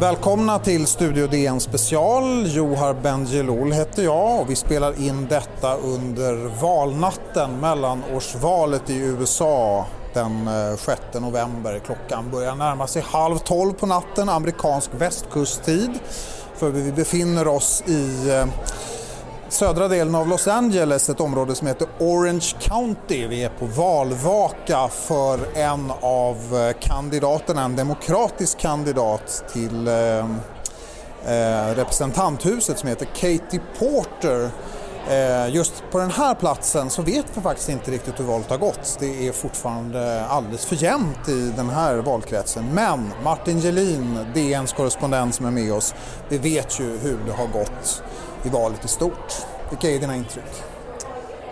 Välkomna till Studio DN special. Johar Bendjelloul heter jag och vi spelar in detta under valnatten, mellanårsvalet i USA den eh, 6 november. Klockan börjar närma sig halv tolv på natten, amerikansk västkusttid. För vi befinner oss i eh, södra delen av Los Angeles, ett område som heter Orange County. Vi är på valvaka för en av eh, kandidaterna, en demokratisk kandidat till eh, representanthuset som heter Katie Porter. Eh, just på den här platsen så vet vi faktiskt inte riktigt hur valet har gått. Det är fortfarande alldeles för jämnt i den här valkretsen. Men Martin Gelin, DNs korrespondent som är med oss, vi vet ju hur det har gått i valet i stort. Vilka är dina intryck?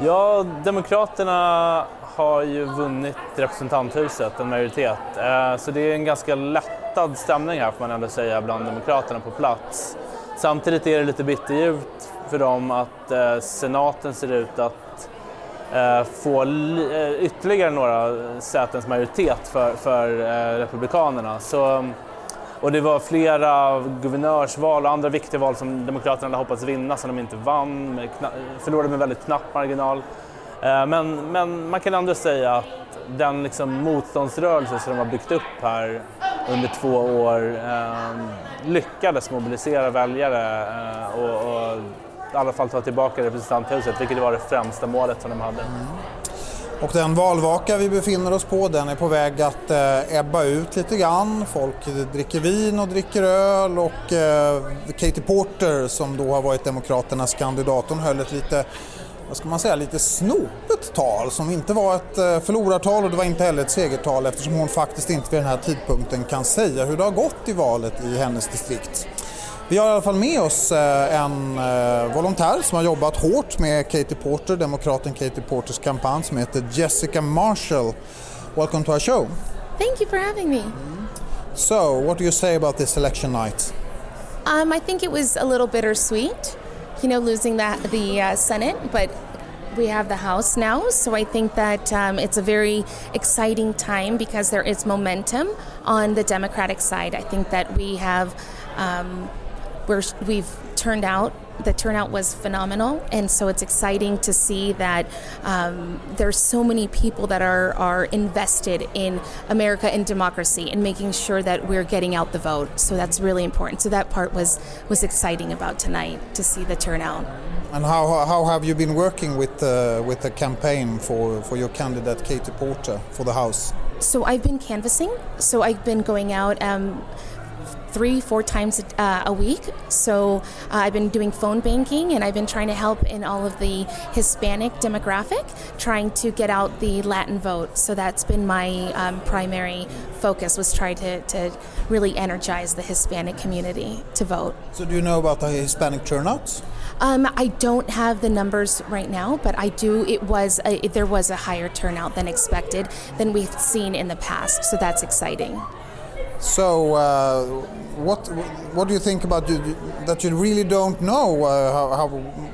Ja, Demokraterna har ju vunnit representanthuset, en majoritet. Eh, så det är en ganska lättad stämning här får man ändå säga bland Demokraterna på plats. Samtidigt är det lite bitterljuvt för dem att eh, senaten ser ut att eh, få eh, ytterligare några sätens majoritet för, för eh, Republikanerna. Så och det var flera guvernörsval och andra viktiga val som Demokraterna hade hoppats vinna som de inte vann, med förlorade med väldigt knapp marginal. Eh, men, men man kan ändå säga att den liksom motståndsrörelse som de har byggt upp här under två år eh, lyckades mobilisera väljare eh, och, och i alla fall ta tillbaka representanthuset, vilket var det främsta målet som de hade. Mm. Och den valvaka vi befinner oss på den är på väg att eh, ebba ut lite grann. Folk dricker vin och dricker öl och eh, Katie Porter som då har varit Demokraternas kandidat hon höll ett lite vad ska man säga, lite snopet tal som inte var ett eh, förlorartal och det var inte heller ett segertal eftersom hon faktiskt inte vid den här tidpunkten kan säga hur det har gått i valet i hennes distrikt. Vi har i alla fall med oss eh, en eh, volontär som har jobbat hårt med Katie Porter, demokraten Katie Porters kampanj som heter Jessica Marshall. Welcome to our show. Thank you for having me. So, what do you say about this election night? Um, I think it was a little bittersweet, you know, losing that the uh, Senate, but we have the House now, so I think that um, it's a very exciting time because there is momentum on the Democratic side. I think that we have. Um, we're, we've turned out the turnout was phenomenal, and so it's exciting to see that um, there's so many people that are are invested in America and democracy and making sure that we're getting out the vote. So that's really important. So that part was was exciting about tonight to see the turnout. And how, how have you been working with the with the campaign for, for your candidate Katie Porter for the House? So I've been canvassing. So I've been going out. Um, three, four times uh, a week. So uh, I've been doing phone banking and I've been trying to help in all of the Hispanic demographic, trying to get out the Latin vote. So that's been my um, primary focus was try to, to really energize the Hispanic community to vote. So do you know about the Hispanic turnout? Um, I don't have the numbers right now, but I do. It was a, there was a higher turnout than expected than we've seen in the past, so that's exciting. So, uh, what what do you think about you, that you really don't know uh, how, how,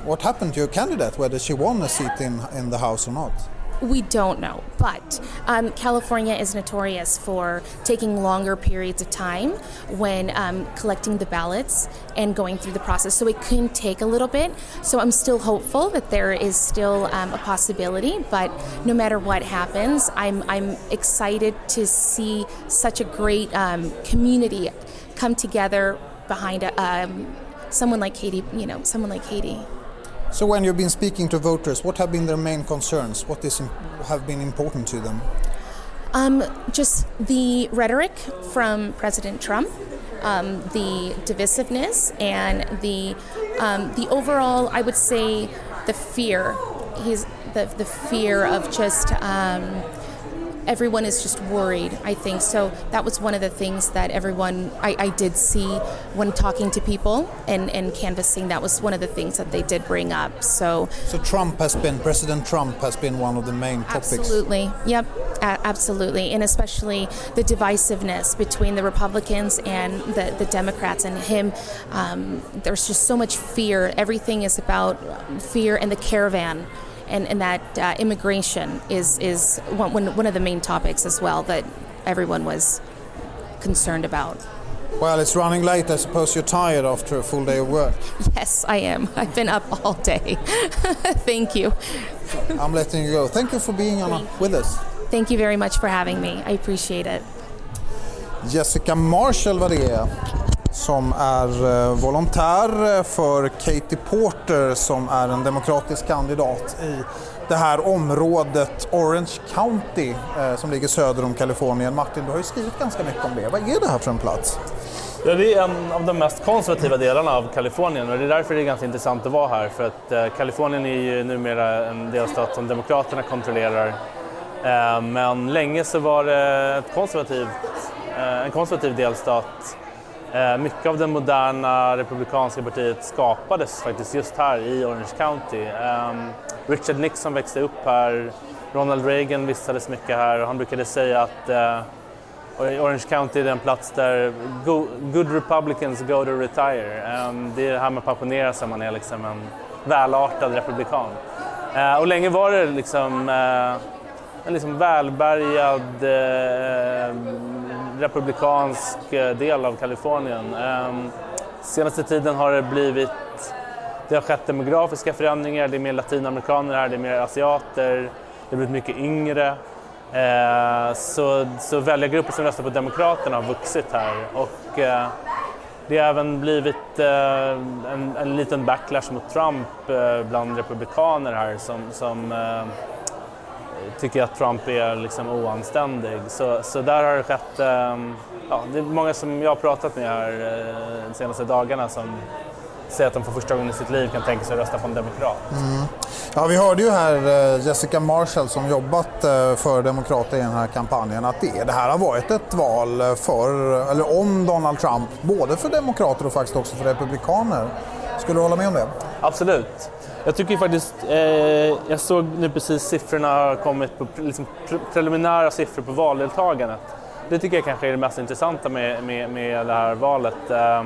what happened to your candidate, whether she won a seat in in the House or not? We don't know, but um, California is notorious for taking longer periods of time when um, collecting the ballots and going through the process. So it can take a little bit. So I'm still hopeful that there is still um, a possibility, but no matter what happens, I'm, I'm excited to see such a great um, community come together behind a, um, someone like Katie, you know, someone like Katie. So, when you've been speaking to voters, what have been their main concerns? What is have been important to them? Um, just the rhetoric from President Trump, um, the divisiveness, and the um, the overall, I would say, the fear. He's the the fear of just um, everyone is just worried, I think. So that was one of the things that everyone, I, I did see when talking to people and, and canvassing. That was one of the things that they did bring up. So, so Trump has been, President Trump has been one of the main topics. Absolutely. Yep, a- absolutely. And especially the divisiveness between the Republicans and the, the Democrats and him. Um, there's just so much fear. Everything is about fear and the caravan and, and that uh, immigration is, is one, one of the main topics as well that everyone was concerned about. Well, it's running late. I suppose you're tired after a full day of work. Yes, I am. I've been up all day. Thank you. I'm letting you go. Thank you for being on, with us. Thank you very much for having me. I appreciate it. Jessica Marshall var det som är eh, volontär eh, för Katie Porter som är en demokratisk kandidat i det här området Orange County eh, som ligger söder om Kalifornien. Martin, du har ju skrivit ganska mycket om det. Vad är det här för en plats? Ja, det är en av de mest konservativa delarna av Kalifornien och det är därför det är ganska intressant att vara här för att Kalifornien är ju numera en delstat som Demokraterna kontrollerar. Men länge så var det ett konservativt, en konservativ delstat Eh, mycket av det moderna republikanska partiet skapades faktiskt just här i Orange County. Ehm, Richard Nixon växte upp här, Ronald Reagan vistades mycket här och han brukade säga att eh, Orange County är den plats där good republicans go to retire. Ehm, det är här man pensionerar sig, man är liksom en välartad republikan. Eh, och länge var det liksom en liksom välbärgad republikansk eh, del av Kalifornien. Ehm, senaste tiden har det blivit det har skett demografiska förändringar, det är mer latinamerikaner här, det är mer asiater, det har blivit mycket yngre. Ehm, så, så väljargrupper som röstar på Demokraterna har vuxit här och eh, det har även blivit eh, en, en liten backlash mot Trump bland republikaner här som, som tycker att Trump är liksom oanständig. Så, så där har det skett, ehm, ja, det är många som jag har pratat med här eh, de senaste dagarna som säger att de för första gången i sitt liv kan tänka sig att rösta på en demokrat. Mm. Ja, vi hörde ju här eh, Jessica Marshall som jobbat eh, för demokrater i den här kampanjen att det, det här har varit ett val för, eller om Donald Trump, både för demokrater och faktiskt också för republikaner. Skulle du hålla med om det? Absolut. Jag tycker faktiskt, eh, jag såg nu precis siffrorna har kommit på liksom preliminära siffror på valdeltagandet. Det tycker jag kanske är det mest intressanta med, med, med det här valet. Eh,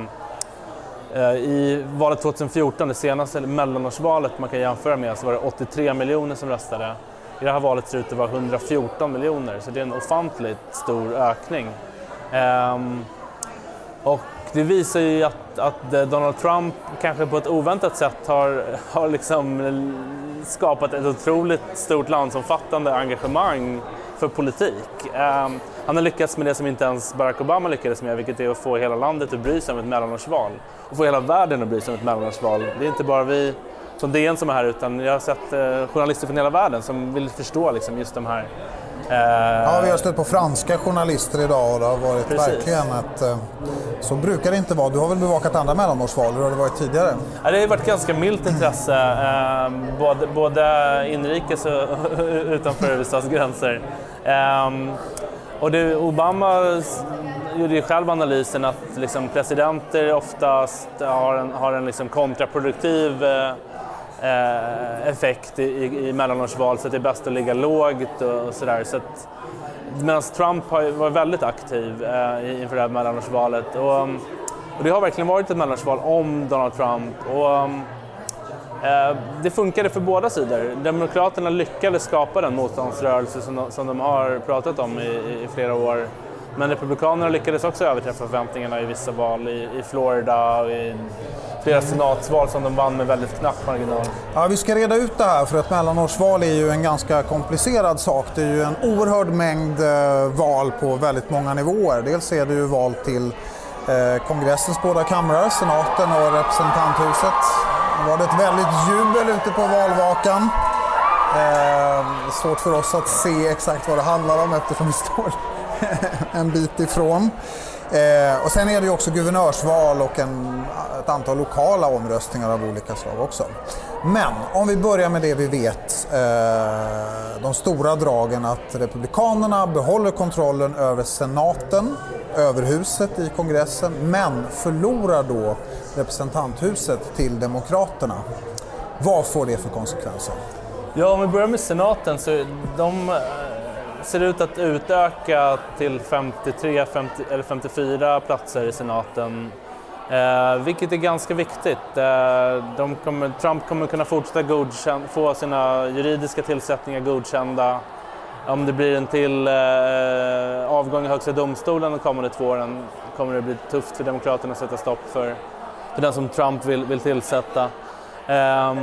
eh I valet 2014, det senaste mellanårsvalet man kan jämföra med, så var det 83 miljoner som röstade. I det här valet ser det ut att vara 114 miljoner, så det är en ofantligt stor ökning. Eh, och det visar ju att, att eh, Donald Trump kanske på ett oväntat sätt har, har liksom skapat ett otroligt stort landsomfattande engagemang för politik. Um, han har lyckats med det som inte ens Barack Obama lyckades med, vilket är att få hela landet att bry sig om ett mellanårsval. Och få hela världen att bry sig om ett mellanårsval. Det är inte bara vi som DN som är här, utan jag har sett eh, journalister från hela världen som vill förstå liksom, just de här Ja, vi har stött på franska journalister idag och det har varit Precis. verkligen ett... Eh, så brukar det inte vara. Du har väl bevakat andra mellanårsval? Hur har det varit tidigare? Ja, det har varit ganska milt intresse, eh, både, både inrikes och utanför USAs gränser. Ehm, och det, Obama gjorde ju själv analysen att liksom presidenter oftast har en, har en liksom kontraproduktiv eh, effekt i, i mellanårsval så det är bäst att ligga lågt och, och sådär. Så Medan Trump har varit väldigt aktiv eh, inför det här mellanårsvalet. Och, och det har verkligen varit ett mellanårsval om Donald Trump. Och, eh, det funkade för båda sidor. Demokraterna lyckades skapa den motståndsrörelse som de, som de har pratat om i, i flera år. Men Republikanerna lyckades också överträffa förväntningarna i vissa val i, i Florida och i flera senatsval som de vann med väldigt knapp marginal. Ja, vi ska reda ut det här för ett mellanårsval är ju en ganska komplicerad sak. Det är ju en oerhörd mängd eh, val på väldigt många nivåer. Dels är det ju val till eh, kongressens båda kamrar, senaten och representanthuset. Nu var det ett väldigt jubel ute på valvakan. Eh, svårt för oss att se exakt vad det handlar om eftersom vi står en bit ifrån. Eh, och sen är det ju också guvernörsval och en, ett antal lokala omröstningar av olika slag också. Men om vi börjar med det vi vet, eh, de stora dragen att Republikanerna behåller kontrollen över senaten, överhuset i kongressen, men förlorar då representanthuset till Demokraterna. Vad får det för konsekvenser? Ja, om vi börjar med senaten så de ser ut att utöka till 53 50, eller 54 platser i senaten Eh, vilket är ganska viktigt. Eh, kommer, Trump kommer kunna fortsätta få sina juridiska tillsättningar godkända. Om det blir en till eh, avgång i Högsta domstolen de kommande två åren kommer det bli tufft för Demokraterna att sätta stopp för, för den som Trump vill, vill tillsätta. Eh,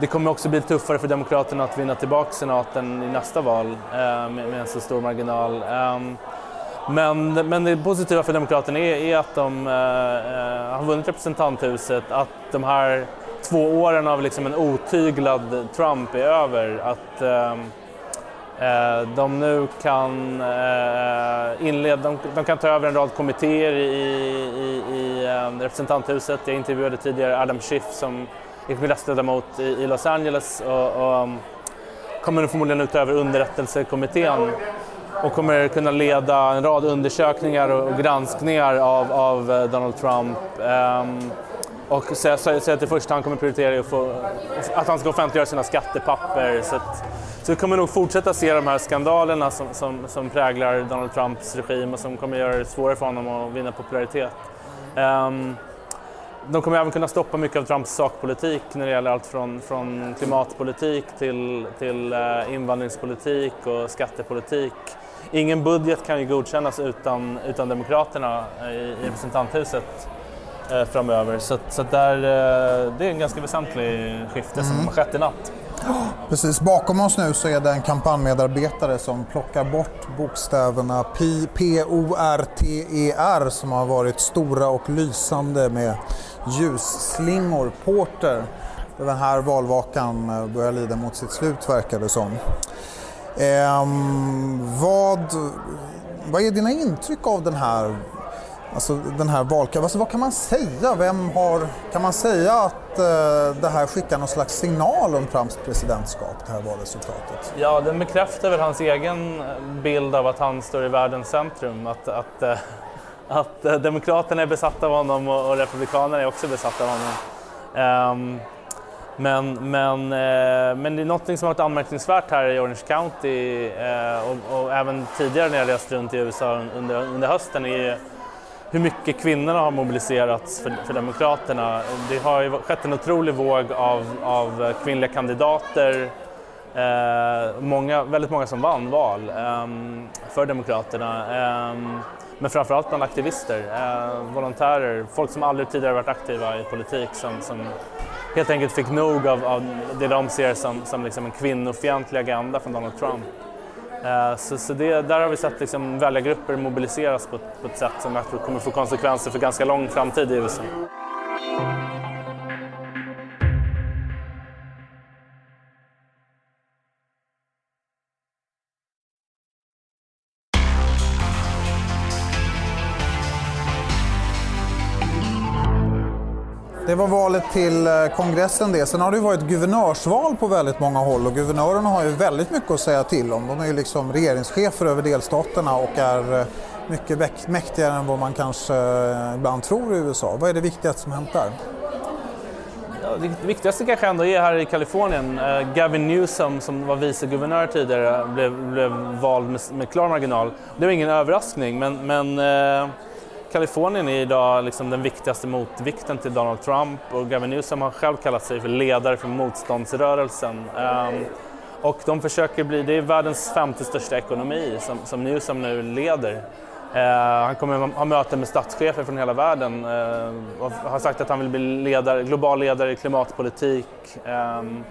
det kommer också bli tuffare för Demokraterna att vinna tillbaka senaten i nästa val eh, med, en så stor marginal. Ehm, men, men det positiva för Demokraterna är, är att de eh, eh, har vunnit representanthuset, att de här två åren av liksom en otyglad Trump är över. Att ehm, eh, de nu kan eh, inleda, de, de, kan ta över en rad kommittéer i, i, i ehm, representanthuset. Jag intervjuade tidigare Adam Schiff som är kongressledamot i, i Los Angeles och, och um, kommer förmodligen utöver underrättelsekommittén och kommer kunna leda en rad undersökningar och granskningar av, av eh, Donald Trump. Um, och säga att det i första hand kommer prioritera att, få, att han ska offentliggöra sina skattepapper. Så, att, så vi kommer nog fortsätta se de här skandalerna som, som, som, präglar Donald Trumps regim och som kommer göra det svårare för honom att vinna popularitet. Um, de kommer även kunna stoppa mycket av Trumps sakpolitik när det gäller allt från, från klimatpolitik till, till uh, invandringspolitik och skattepolitik ingen budget kan ju godkännas utan, utan Demokraterna i, i representanthuset eh, framöver. Så, så där, eh, det är en ganska väsentlig skifte mm. som har skett i natt. Precis, bakom oss nu så är det en kampanjmedarbetare som plockar bort bokstäverna P-O-R-T-E-R som har varit stora och lysande med ljusslingor. Porter, den här valvakan eh, börjar lida mot sitt slut verkar det som. Ehm, vad, vad är dina intryck av den här, alltså den här valkampen, Alltså, vad kan man säga? Vem har, kan man säga att eh, det här skickar någon slags signal om Trumps presidentskap, det här valresultatet? Ja, den bekräftar väl hans egen bild av att han står i världens centrum. Att, att, eh, att eh, Demokraterna är besatta av honom och, och Republikanerna är också besatta av honom. Um, men, men, eh, men det är något som har varit anmärkningsvärt här i Orange County eh, och, och, även tidigare när jag rest runt i USA under, under hösten är hur mycket kvinnorna har mobiliserats för, för Demokraterna. Det har ju skett en otrolig våg av, av kvinnliga kandidater, eh, många, väldigt många som vann val eh, för Demokraterna. Eh, men framförallt bland aktivister, eh, volontärer, folk som aldrig tidigare varit aktiva i politik som, som helt enkelt fick nog av, av det de ser som, som liksom en kvinnofientlig agenda från Donald Trump. Eh, så, så det, där har vi sett liksom väljargrupper mobiliseras på, på ett sätt som jag tror kommer få konsekvenser för ganska lång framtid i USA. Det var valet till eh, kongressen det. Sen har det varit guvernörsval på väldigt många håll och guvernörerna har ju väldigt mycket att säga till om. De är ju liksom regeringschefer över delstaterna och är eh, mycket mäktigare än vad man kanske eh, ibland tror i USA. Vad är det viktigaste som hänt där? Ja, det viktigaste kanske ändå är här i Kalifornien. Gavin Newsom som var viceguvernör tidigare blev, blev vald med, med klar marginal. Det var ingen överraskning men, men Kalifornien är idag liksom den viktigaste motvikten till Donald Trump och Gavin Newsom har själv kallat sig för ledare för motståndsrörelsen. Um, och de försöker bli, det är världens femte största ekonomi som, som Newsom nu leder. Uh, han kommer ha möten med statschefer från hela världen uh, och har sagt att han vill bli ledare, global ledare i klimatpolitik. Um,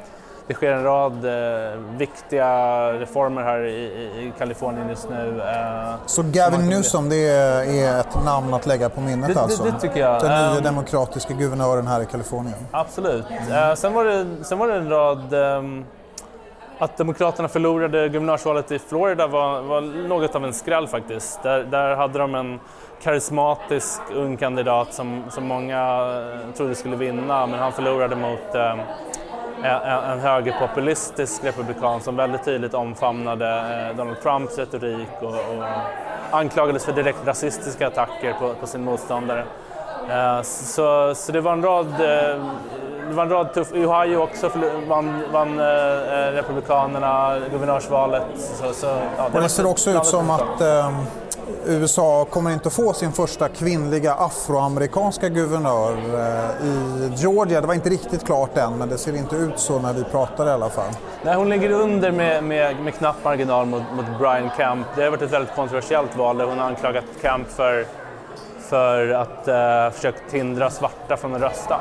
det sker en rad eh, viktiga reformer här i, i, Kalifornien just nu. Eh, så Gavin Newsom, det är ett namn att lägga på minnet det, alltså? Det, det tycker jag. Den nya um, demokratiska guvernören här i Kalifornien? Absolut. Mm. Eh, sen, var det, sen var det en rad um, att Demokraterna förlorade guvernörsvalet i Florida var, var något av en skräll faktiskt. Där, där hade de en karismatisk ung kandidat som, som många trodde skulle vinna men han förlorade mot eh, en högerpopulistisk republikan som väldigt tydligt omfamnade eh, Donald Trumps retorik och, och anklagades för direkt rasistiska attacker på, på sin motståndare. Eh, så, så det var en rad, eh, det var en rad tuff... Ohio också vann, vann Republikanerna guvernörsvalet. Så, så, ja, det, det ser också ut som att eh, USA kommer inte att få sin första kvinnliga afroamerikanska guvernör eh, i Georgia. Det var inte riktigt klart än, men det ser inte ut så när vi pratar i alla fall. Nej, hon ligger under med, med, med knapp marginal mot, mot Brian Camp. Det har varit ett väldigt kontroversiellt val där hon har anklagat Camp för, för att uh, försökt hindra svarta från att rösta.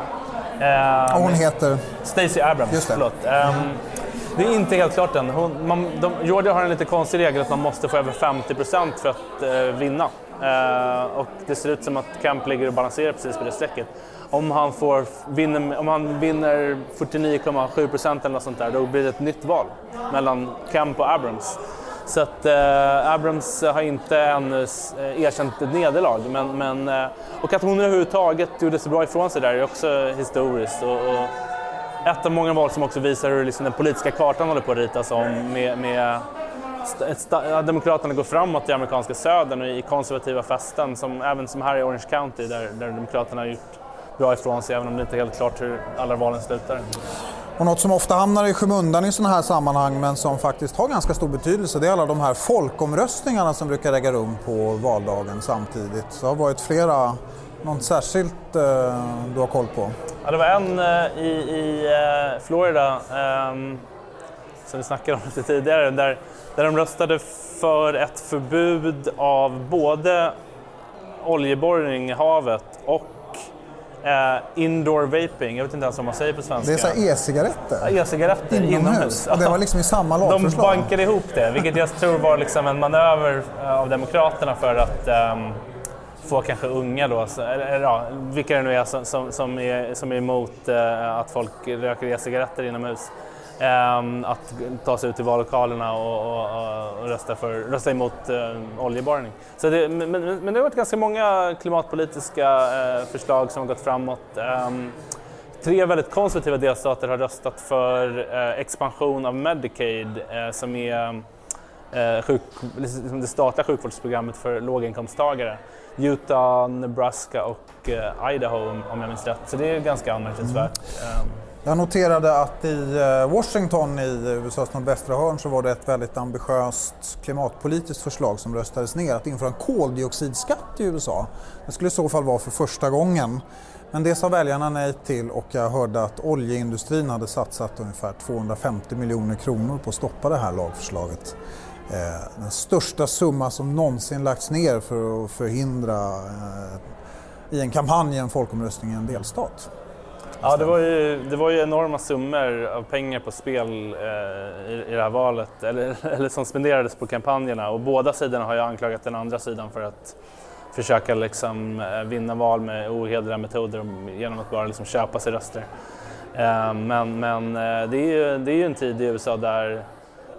Och hon heter? Stacey Abrams, Just det. förlåt. Um, det är inte helt klart än. Hon, man, de, Georgia har en lite konstig regel att man måste få över 50 procent för att eh, vinna. Eh, och det ser ut som att Camp ligger och balanserar precis på det strecket. Om han, får, vinner, om han vinner 49,7 procent eller något sånt där, då blir det ett nytt val mellan Camp och Abrams. Så att eh, Abrams har inte ännu eh, erkänt ett nederlag. Men, men, eh, och att hon överhuvudtaget gjorde så bra ifrån sig där är också historiskt. Och, och ett av många val som också visar hur liksom den politiska kartan håller på att ritas om med, med Demokraterna går framåt i amerikanska södern och i konservativa fästen, som, även som här i Orange County där, där Demokraterna har gjort bra ifrån sig, även om det inte är helt klart hur alla valen slutar. Och något som ofta hamnar i skymundan i sådana här sammanhang men som faktiskt har ganska stor betydelse det är alla de här folkomröstningarna som brukar äga rum på valdagen samtidigt. Det har varit flera något särskilt eh, du har koll på? Ja, det var en eh, i, i eh, Florida eh, som vi snackade om lite tidigare där, där de röstade för ett förbud av både oljeborrning i havet och Uh, indoor vaping, jag vet inte ens vad man säger på svenska. Det är så e-cigaretter? Ja, e-cigaretter inomhus. inomhus. Och det var liksom i samma lagförslag? De bankade ihop det, vilket jag tror var liksom en manöver av Demokraterna för att um, få kanske unga då, eller ja, vilka det nu är som, som, som är, som är emot eh, att folk röker e-cigaretter inomhus. Eh, att ta sig ut till vallokalerna och, och, och rösta, för, rösta emot eh, oljeborrning. Så det, men, men, det har varit ganska många klimatpolitiska eh, förslag som har gått framåt. Ehm, tre väldigt konservativa delstater har röstat för eh, expansion av Medicaid eh, som är eh, sjuk, liksom det statliga sjukvårdsprogrammet för låginkomsttagare. Utah, Nebraska och eh, Idaho om jag minns rätt. Så det är ganska anmärkningsvärt. Mm. Jag noterade att i eh, Washington i USAs nordvästra hörn så var det ett väldigt ambitiöst klimatpolitiskt förslag som röstades ner att införa en koldioxidskatt i USA. Det skulle i så fall vara för första gången. Men det sa väljarna nej till och jag hörde att oljeindustrin hade satsat ungefär 250 miljoner kronor på att stoppa det här lagförslaget. Eh, den största summa som någonsin lagts ner för att förhindra eh, i en kampanj en folkomröstning i en delstat. Ja, det var, ju, det var ju enorma summor av pengar på spel eh, i, i det här valet, eller, eller som spenderades på kampanjerna och båda sidorna har ju anklagat den andra sidan för att försöka liksom, eh, vinna val med ohederliga metoder genom att bara liksom köpa sig röster. Eh, men men det, är ju, det är ju en tid i USA där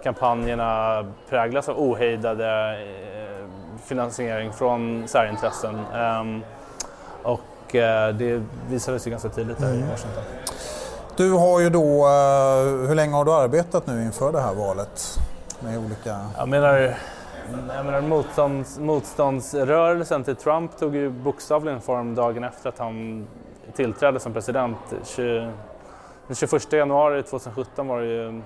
kampanjerna präglas av ohejdade eh, finansiering från särintressen. Ehm, och eh, det visade sig ganska tydligt där mm. i Washington. Du har ju då, eh, hur länge har du arbetat nu inför det här valet? Med olika... Jag menar, jag menar motstånds, motståndsrörelsen till Trump tog ju bokstavligen form dagen efter att han tillträdde som president. 20, den 21 januari 2017 var det ju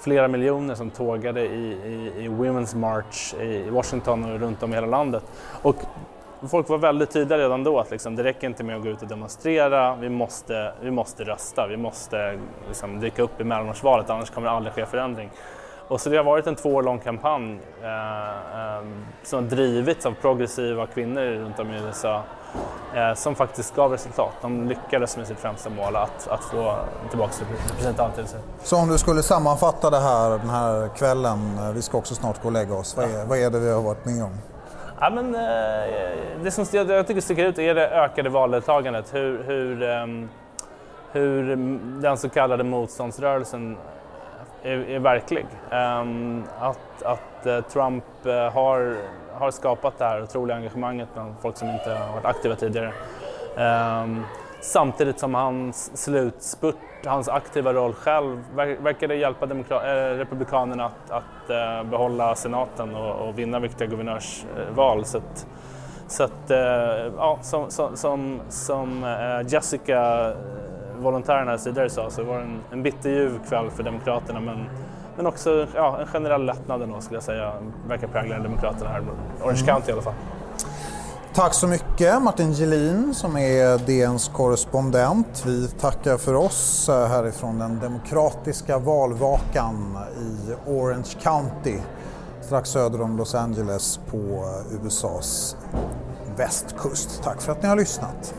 flera miljoner som tågade i, i, i Women's March i Washington och runt om i hela landet. Och folk var väldigt tydliga redan då att liksom, det räcker inte med att gå ut och demonstrera, vi måste, vi måste rösta, vi måste liksom, dyka upp i mellanårsvalet annars kommer det aldrig ske förändring. Och så det har varit en två år lång kampanj eh, eh, som har drivits av progressiva kvinnor runt om i USA som faktiskt gav resultat. De lyckades med sitt främsta mål, att, att få tillbaka representanthuset. Så om du skulle sammanfatta det här den här kvällen, eh, vi ska också snart gå och lägga oss, vad är, vad är det vi har varit med om? Ja, men, eh, det som jag tycker sticker ut är det ökade valdeltagandet. Hur, hur, ehm, hur den så kallade motståndsrörelsen är, är verklig. Um, att att eh, Trump eh, har, har skapat det här otroliga engagemanget bland folk som inte har varit aktiva tidigare. Ehm, samtidigt som hans slutspurt, hans aktiva roll själv, verkade hjälpa eh, Republikanerna att, att behålla senaten och, och, vinna viktiga guvernörsval. Så att, så att, ja, som, som, som, Jessica, Jessica här tidigare sa så var det en, en bitterljuv kväll för Demokraterna men, men också ja, en generell lättnad ändå skulle jag säga verkar prägla Demokraterna här, Orange mm. County i alla fall. Tack så mycket Martin Gelin som är DNs korrespondent. Vi tackar för oss härifrån den demokratiska valvakan i Orange County strax söder om Los Angeles på USAs västkust. Tack för att ni har lyssnat.